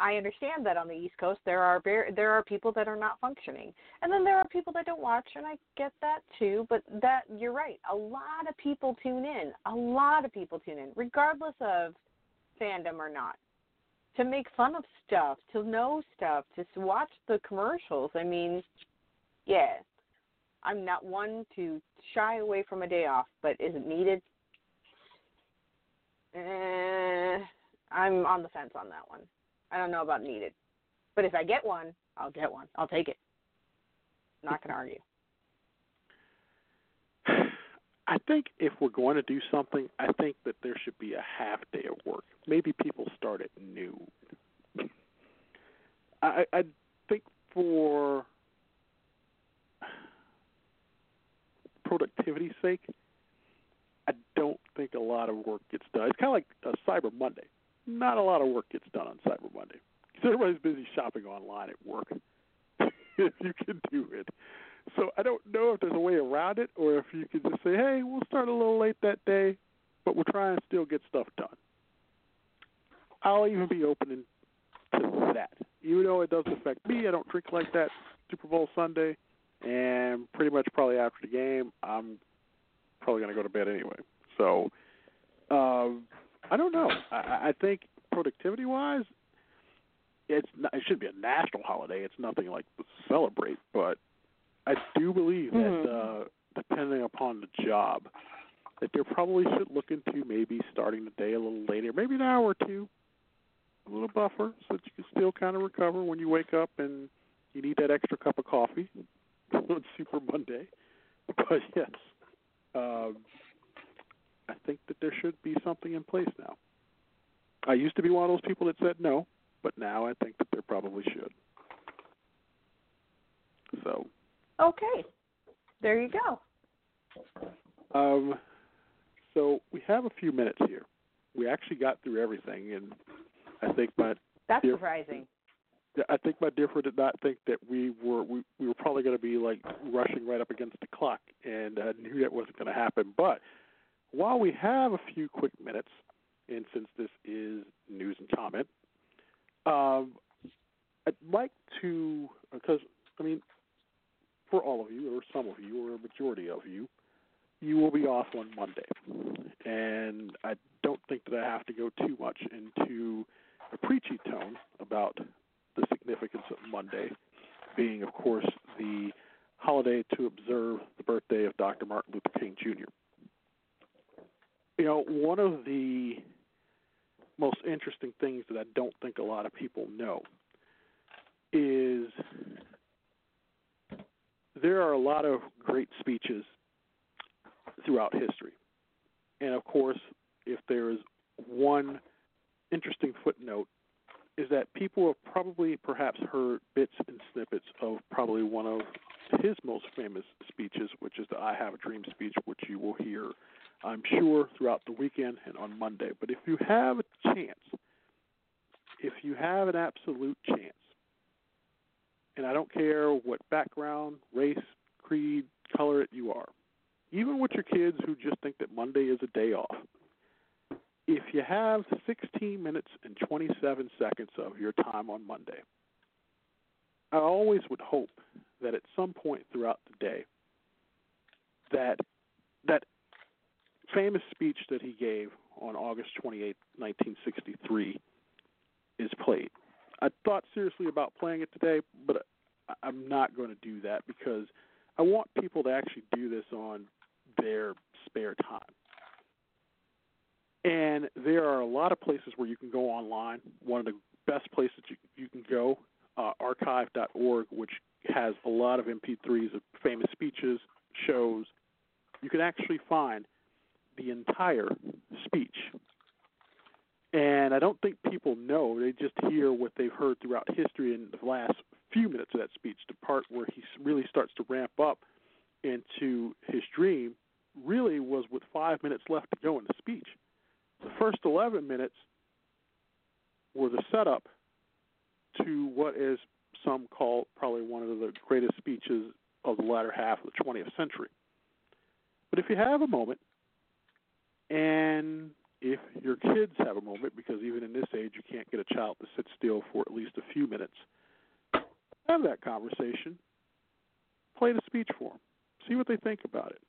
I understand that on the East Coast there are ver- there are people that are not functioning, and then there are people that don't watch, and I get that too. But that you're right. A lot of people tune in. A lot of people tune in, regardless of fandom or not, to make fun of stuff, to know stuff, to watch the commercials. I mean, yeah, I'm not one to shy away from a day off, but is it needed? Eh, I'm on the fence on that one. I don't know about needed, but if I get one, I'll get one. I'll take it. Not gonna argue. I think if we're going to do something, I think that there should be a half day of work. Maybe people start at noon. I, I think for productivity's sake, I don't think a lot of work gets done. It's kind of like a Cyber Monday. Not a lot of work gets done on Cyber Monday because everybody's busy shopping online at work. if you can do it. So I don't know if there's a way around it or if you can just say, hey, we'll start a little late that day, but we'll try and still get stuff done. I'll even be open to that. Even though it doesn't affect me, I don't drink like that Super Bowl Sunday, and pretty much probably after the game, I'm probably going to go to bed anyway. So um, I don't know. I, I think productivity-wise, it's not, it should be a national holiday. It's nothing like to celebrate, but I do believe that Mhm. uh, depending upon the job, that they probably should look into maybe starting the day a little later, maybe an hour or two, a little buffer, so that you can still kind of recover when you wake up and you need that extra cup of coffee on Super Monday. But yes, um, I think that there should be something in place now. I used to be one of those people that said no, but now I think that there probably should. So, Okay, there you go. um, so we have a few minutes here. We actually got through everything, and I think my That's Yeah. surprising. I think my differ did not think that we were we, we were probably going to be like rushing right up against the clock, and I knew that wasn't going to happen. But while we have a few quick minutes, and since this is news and comment, um, I'd like to because I mean, for all of you or some of you or a majority of you, you will be off on Monday, and I don't think that I have to go too much into a preachy tone about the significance of Monday being, of course, the holiday to observe the birthday of Dr. Martin Luther King Jr. You know, one of the most interesting things that I don't think a lot of people know is there are a lot of great speeches throughout history. And of course, if there is one interesting footnote is that people have probably perhaps heard bits and snippets of probably one of his most famous speeches, which is the I Have a Dream speech, which you will hear, I'm sure, throughout the weekend and on Monday. But if you have a chance, if you have an absolute chance, and I don't care what background, race, creed, color it you are, even with your kids who just think that Monday is a day off, if you have 16 minutes and 27 seconds of your time on Monday, I always would hope that at some point throughout the day, that that famous speech that he gave on August 28, 1963, is played. I thought seriously about playing it today, but I'm not going to do that because I want people to actually do this on their spare time. And there are a lot of places where you can go online. One of the best places you, you can go, uh, archive.org, which has a lot of MP3s of famous speeches, shows. You can actually find the entire speech. And I don't think people know. They just hear what they've heard throughout history in the last few minutes of that speech, the part where he really starts to ramp up into his dream, really was with five minutes left to go in the speech. The first 11 minutes were the setup to what is some call probably one of the greatest speeches of the latter half of the 20th century. But if you have a moment, and if your kids have a moment, because even in this age you can't get a child to sit still for at least a few minutes, have that conversation. Play the speech for them. See what they think about it.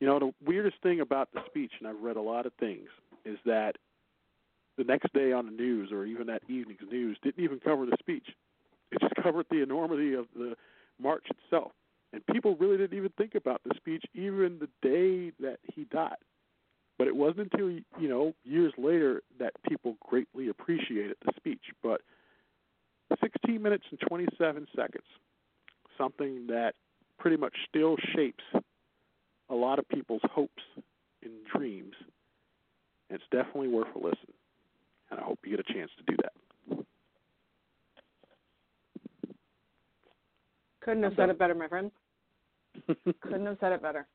You know, the weirdest thing about the speech, and I've read a lot of things, is that the next day on the news or even that evening's news didn't even cover the speech. It just covered the enormity of the march itself. And people really didn't even think about the speech even the day that he died. But it wasn't until, you know, years later that people greatly appreciated the speech. But 16 minutes and 27 seconds, something that pretty much still shapes a lot of people's hopes and dreams. It's definitely worth a listen. And I hope you get a chance to do that. Couldn't have said it better, my friend. Couldn't have said it better.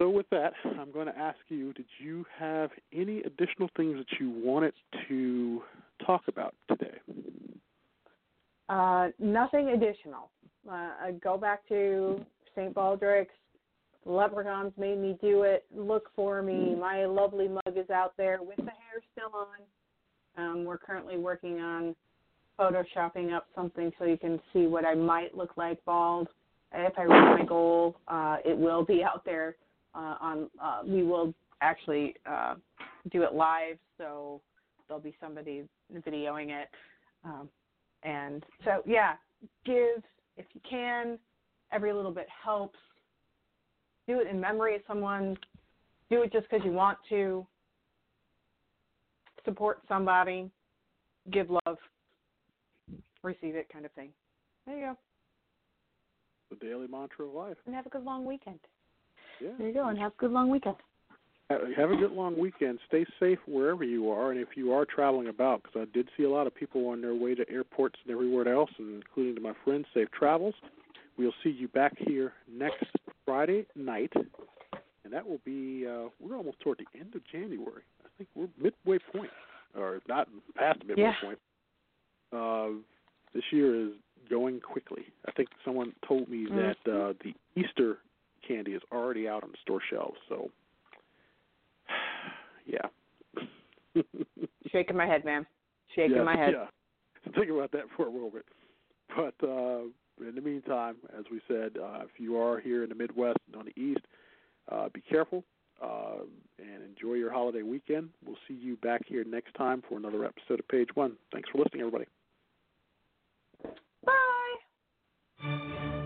So, with that, I'm going to ask you did you have any additional things that you wanted to talk about today? Uh, nothing additional. Uh, I go back to St. Baldrick's. Leprechauns made me do it. Look for me. My lovely mug is out there with the hair still on. Um, we're currently working on photoshopping up something so you can see what I might look like bald. If I reach my goal, uh, it will be out there. Uh, on uh, we will actually uh, do it live, so there'll be somebody videoing it. Um, and so, yeah, give if you can. Every little bit helps. Do it in memory of someone. Do it just because you want to. Support somebody. Give love. Receive it, kind of thing. There you go. The daily mantra of life. And have a good long weekend. Yeah. There you go. And have a good long weekend. Have a good long weekend. Stay safe wherever you are, and if you are traveling about, because I did see a lot of people on their way to airports and everywhere else, and including to my friends, safe travels. We'll see you back here next Friday night, and that will be uh, we're almost toward the end of January. I think we're midway point, or not past the midway Yeah. point. Uh, this year is going quickly. I think someone told me Mhm. that uh, the Easter candy is already out on the store shelves. So, yeah. Shaking my head, man. Shaking yeah, my head. Yeah. Think about that for a moment. But uh, in the meantime, as we said, uh, if you are here in the Midwest and on the East, uh, be careful uh, and enjoy your holiday weekend. We'll see you back here next time for another episode of Page One. Thanks for listening, everybody. Bye.